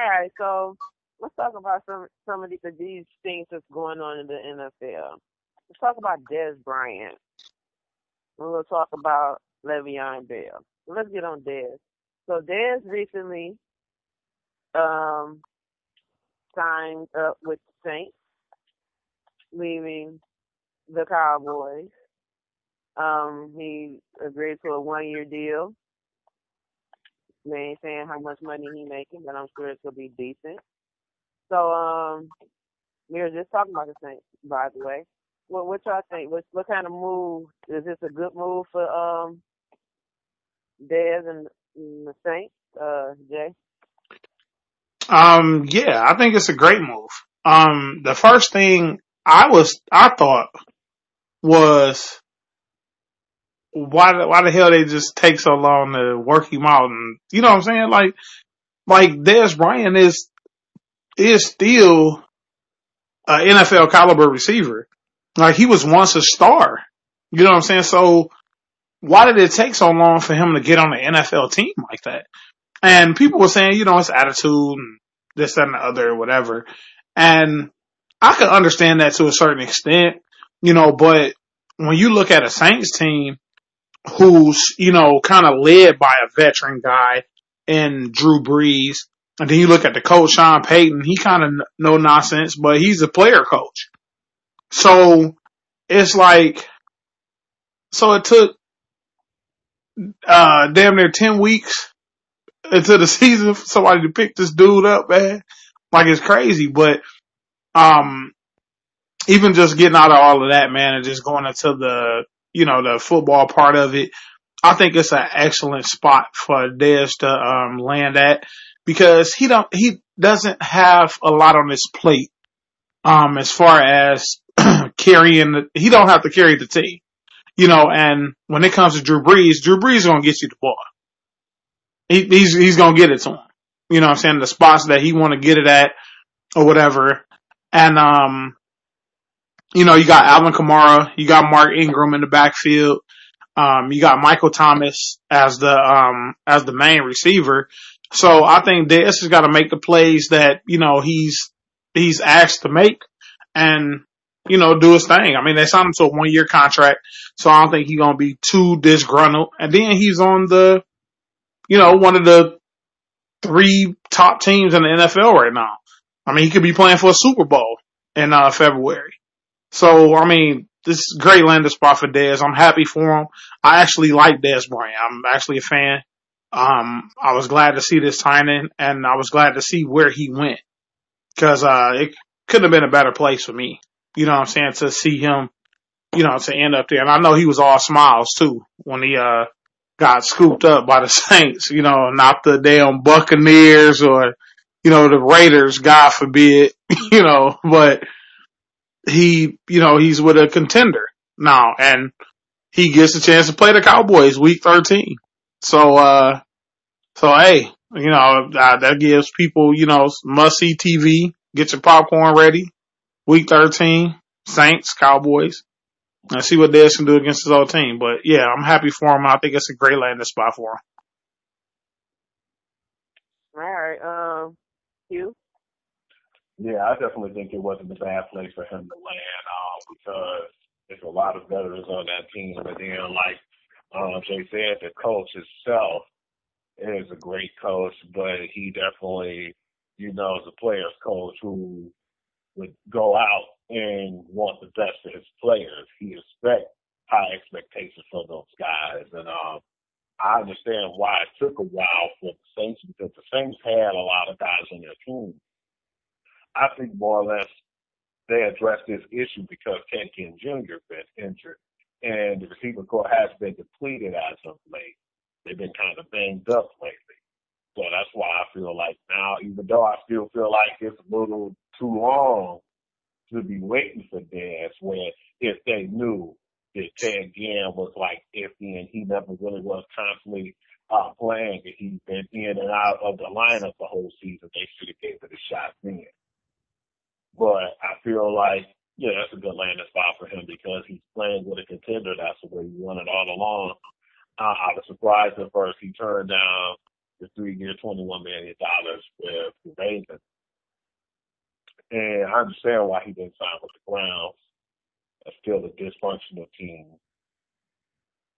All right, so let's talk about some some of the, these things that's going on in the NFL. Let's talk about Dez Bryant. We'll talk about Le'Veon Bell. Let's get on Dez. So Dez recently um, signed up with the Saints, leaving the Cowboys. Um, he agreed to a one year deal. They ain't saying how much money he making, but I'm sure it could be decent. So um we were just talking about the Saints, by the way. What what y'all think? What what kind of move is this a good move for um Dez and, and the Saints, uh Jay? Um, yeah, I think it's a great move. Um, the first thing I was, I thought was, why, the- why the hell they just take so long to work him out? And you know what I'm saying? Like, like Dez Bryant is, is still an NFL caliber receiver. Like he was once a star. You know what I'm saying? So why did it take so long for him to get on an NFL team like that? And people were saying, you know, his attitude and this that, and the other, whatever. And I could understand that to a certain extent, you know, but when you look at a Saints team who's, you know, kind of led by a veteran guy in Drew Brees, and then you look at the coach, Sean Payton, he kind of no nonsense, but he's a player coach. So it's like, so it took, uh, damn near 10 weeks into the season for somebody to pick this dude up, man. Like it's crazy, but, um, even just getting out of all of that, man, and just going into the, you know, the football part of it, I think it's an excellent spot for Dez to, um, land at because he don't, he doesn't have a lot on his plate, um, as far as carrying the, he don't have to carry the team, you know, and when it comes to Drew Brees, Drew Brees is going to get you the ball. He, he's, he's going to get it to him. You know I'm saying? The spots that he want to get it at or whatever. And, um, you know, you got Alvin Kamara, you got Mark Ingram in the backfield. Um, you got Michael Thomas as the, um, as the main receiver. So I think Dez has got to make the plays that, you know, he's, he's asked to make and, you know, do his thing. I mean, they signed him to a one year contract, so I don't think he's going to be too disgruntled. And then he's on the, you know, one of the three top teams in the NFL right now. I mean, he could be playing for a Super Bowl in, uh, February. So, I mean, this is great landing spot for Dez. I'm happy for him. I actually like Dez Bryant. I'm actually a fan. Um, I was glad to see this signing and I was glad to see where he went. Cause, uh, it couldn't have been a better place for me. You know what I'm saying? To see him, you know, to end up there. And I know he was all smiles too when he, uh, got scooped up by the Saints, you know, not the damn Buccaneers or, you know, the Raiders, God forbid, you know, but he, you know, he's with a contender now and he gets a chance to play the Cowboys week 13. So, uh, so hey, you know, uh, that gives people, you know, must see TV, get your popcorn ready. Week 13, Saints, Cowboys. And see what Dez can do against his old team. But yeah, I'm happy for him. I think it's a great landing spot for him. All right, um, Hugh. Yeah, I definitely think it wasn't a bad place for him to land uh, because there's a lot of veterans on that team. But then, like um, Jay said, the coach itself is a great coach, but he definitely, you know, is a player's coach who would go out and want the best for his players. He expects high expectations for those guys. And um, I understand why it took a while for the Saints because the Saints had a lot of guys on their team. I think more or less they addressed this issue because Ken Ken Jr. been injured and the receiver core has been depleted as of late. They've been kind of banged up lately. So that's why I feel like now, even though I still feel like it's a little too long to be waiting for Dez, where if they knew that Ted Ginn was like iffy and he never really was constantly uh, playing, and he's been in and out of the lineup the whole season, they should have gave it a shot then. But I feel like, yeah, that's a good landing spot for him because he's playing with a contender. That's the way he wanted all along. Uh, I was surprised at first he turned down the three-year, $21 million with the Ravens. And I understand why he didn't sign with the Browns. It's still a dysfunctional team.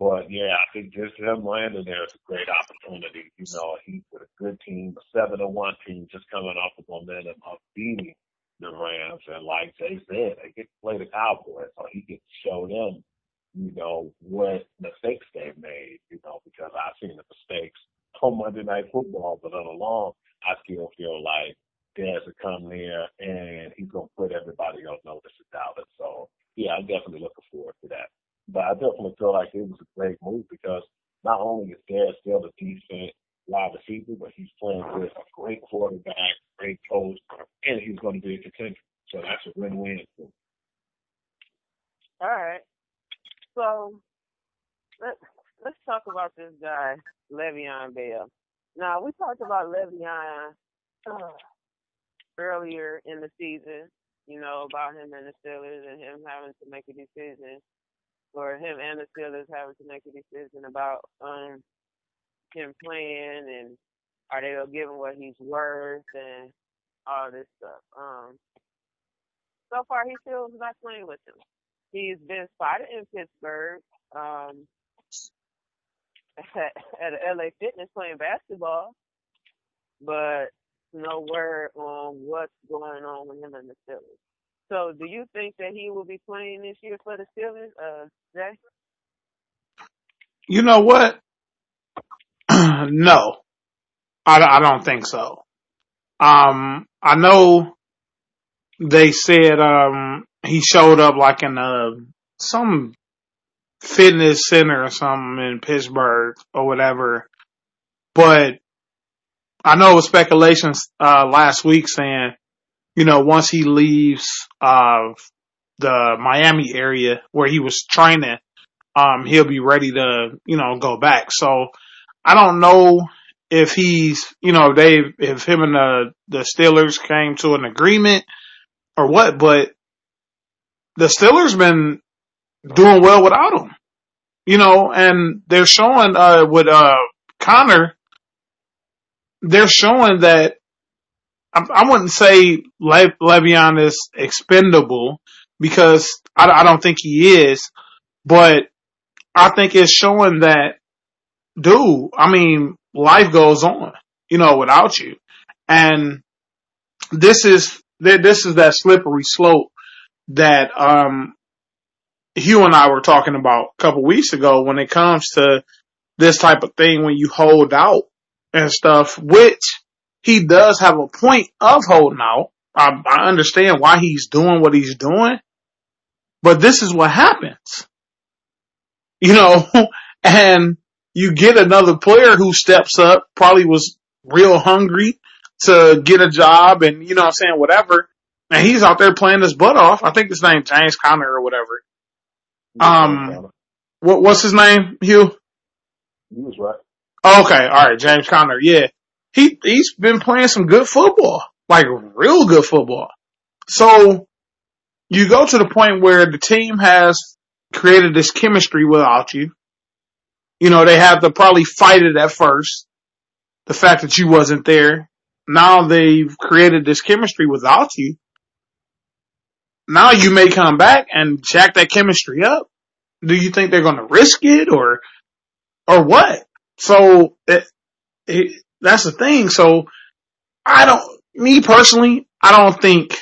But yeah, I think just him landing there is a great opportunity. You know, he's with a good team, a seven and one team, just coming off the momentum of beating the Rams. And like Jay said, they get to play the Cowboys, so he gets to show them, you know, what mistakes they've made. You know, because I've seen the mistakes on Monday Night Football, but on the I still feel like Dez will come there and he's gonna put everybody on notice about it. So yeah, I'm definitely looking forward to that. But I definitely feel like it was a great move because not only is Dez still a decent wide receiver, but he's playing with a great quarterback, great coach, and he's going to be a contender. So that's a win-win. All right. So let let's talk about this guy, Le'Veon Bell. Now we talked about Le'Veon uh, earlier in the season. You know about him and the Steelers and him having to make a decision or him and the Steelers having to make a decision about um him playing and are they gonna give him what he's worth and all this stuff. Um so far he still not playing with him. He's been spotted in Pittsburgh, um at, at LA Fitness playing basketball, but no word on what's going on with him and the Steelers. So, do you think that he will be playing this year for the Steelers, uh, Jay? You know what? no, I, I don't think so. Um, I know they said um he showed up like in a some fitness center or something in Pittsburgh or whatever, but I know it was speculations uh last week saying you know, once he leaves uh, the Miami area where he was training, um, he'll be ready to, you know, go back. So I don't know if he's, you know, they, if him and the, the Steelers came to an agreement or what, but the Steelers been doing well without him, you know, and they're showing, uh, with, uh, Conner, they're showing that I, I wouldn't say Le- Le'Veon is expendable because I, I don't think he is, but I think it's showing that, dude, I mean, life goes on, you know, without you. And this is, this is that slippery slope that, um, Hugh and I were talking about a couple weeks ago when it comes to this type of thing when you hold out and stuff, which he does have a point of holding out. I, I understand why he's doing what he's doing, but this is what happens. You know, and you get another player who steps up, probably was real hungry to get a job and, you know I'm saying, whatever. And he's out there playing his butt off. I think his name James Conner or whatever. Um, what, what's his name, Hugh? He was right. Okay, all right, James Conner. Yeah, he he's been playing some good football, like real good football. So you go to the point where the team has created this chemistry without you. You know, they have to probably fight it at first. The fact that you wasn't there. Now they've created this chemistry without you. Now you may come back and jack that chemistry up. Do you think they're going to risk it or, or what? So it, it, that's the thing. So I don't, me personally, I don't think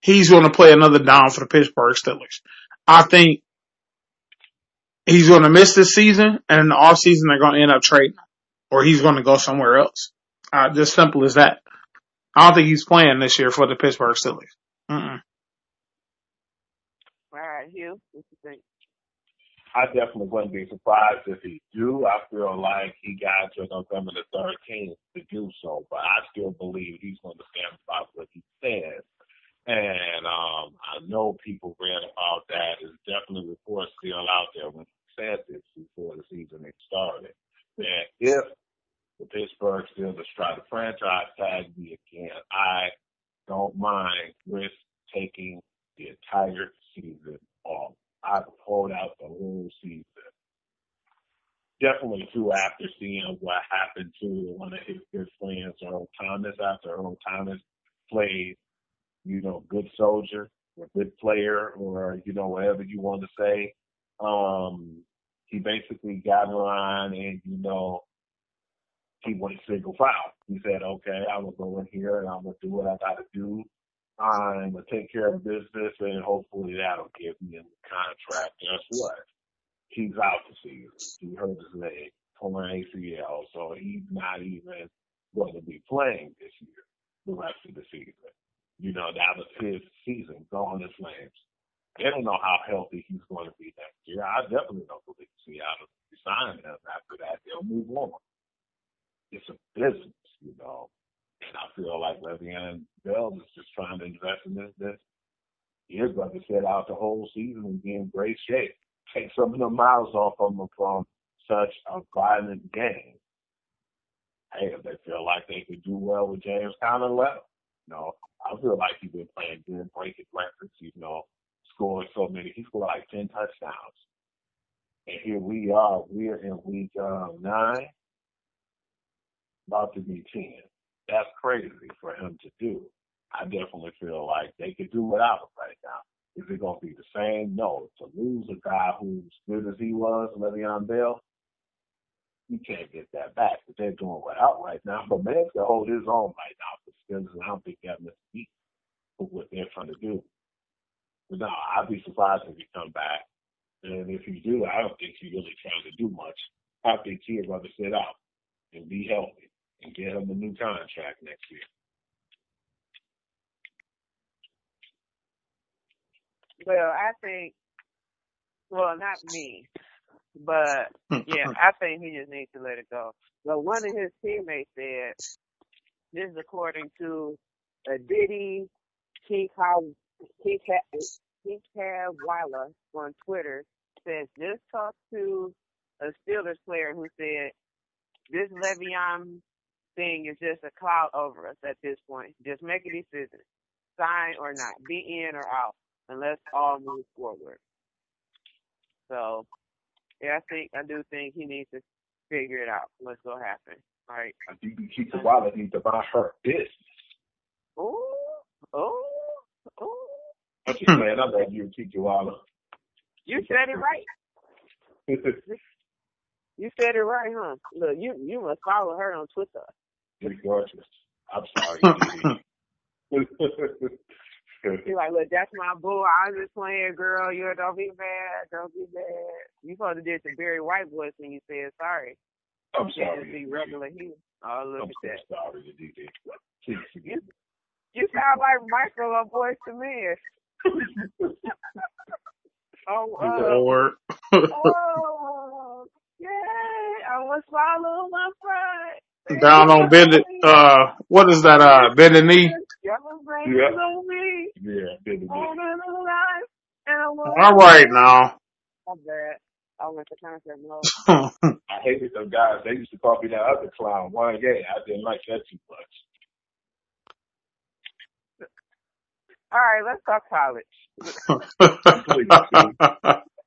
he's going to play another down for the Pittsburgh Steelers. I think he's going to miss this season and in the off season they're going to end up trading or he's going to go somewhere else. Uh, just simple as that. I don't think he's playing this year for the Pittsburgh Steelers. Mm-mm. All right, Hugh, what you think? I definitely wouldn't be surprised if he do. I feel like he got to November the 13th to do so, but I still believe he's going to stand by what he says. And um, I know people read about that. There's definitely reports still out there when he said this before the season had started. That if the Pittsburgh Steelers try to franchise tag me again, I don't mind risk taking the entire season off. I pulled out the whole season. Definitely too after seeing what happened to one of his good friends, Earl Thomas, after Earl Thomas played, you know, good soldier or good player or, you know, whatever you want to say. Um, he basically got in and, you know, he went single file. He said, okay, I'm going to go in here and I'm going to do what I got to do. I'm going to take care of business and hopefully that'll give me a contract. Guess what? He's out the season. He hurt his leg, torn ACL, so he's not even going to be playing this year, the rest of the season. You know, that was his season, going to flames. They don't know how healthy he's going to be next year. I definitely don't believe Seattle sign him after that. They'll move on. It's a business, you know. And I feel like Le'Veon Bell is just trying to invest in this. This he's going to sit out the whole season and be in great shape. Take some of the miles off of him from such a violent game. Hey, if they feel like they could do well with James Conner, let him. You know, I feel like he's been playing good, breaking records. You know, so many. He scored like ten touchdowns. And here we are. We're in week um, nine, about to be ten. That's crazy for him to do. I definitely feel like they could do without him right now. Is it going to be the same? No. To lose a guy who's good as he was, Le'Veon Bell, you can't get that back. But they're doing without right now. But man can hold his own right now for Steelers, and I don't think that missed beat for what they're trying to do. But no, I'd be surprised if he come back. And if he do, I don't think he really trying to do much. I think he'd rather sit out and be healthy and get him a new contract next year. Well, I think, well, not me, but yeah, I think he just needs to let it go. But one of his teammates said, this is according to a Diddy Keith Weiler on Twitter, says just talk to a Steelers player who said this Le'Veon thing is just a cloud over us at this point. Just make a decision, sign or not, be in or out and let's all move forward. So, yeah, I think I do think he needs to figure it out. What's gonna happen? Right. I think Keisha Waller needs to buy her business. Oh, oh, oh. Saying, I love you, Keisha Waller. You said it right. you said it right, huh? Look, you you must follow her on Twitter. Pretty gorgeous. I'm sorry. She's like, look, that's my boo. I was just playing, girl. You don't be mad. Don't be mad. You supposed to did the Barry White voice when you said sorry. I'm You sorry. be regular here. Oh, look I'm at so that. sorry, DJ. Please forgive You, you sound like Michael on Boyz II Men. oh, uh, Lord. oh, yay! I was swallow my pride. Down on bended, uh, what is that, uh, bended knee? Y'all Yeah. on me. Yeah, baby. On in the. And I was All right now. I'm bad. I went to concert mode. I hated them guys. They used to call me that other clown, one gay. I didn't like that too much. All right, let's talk college.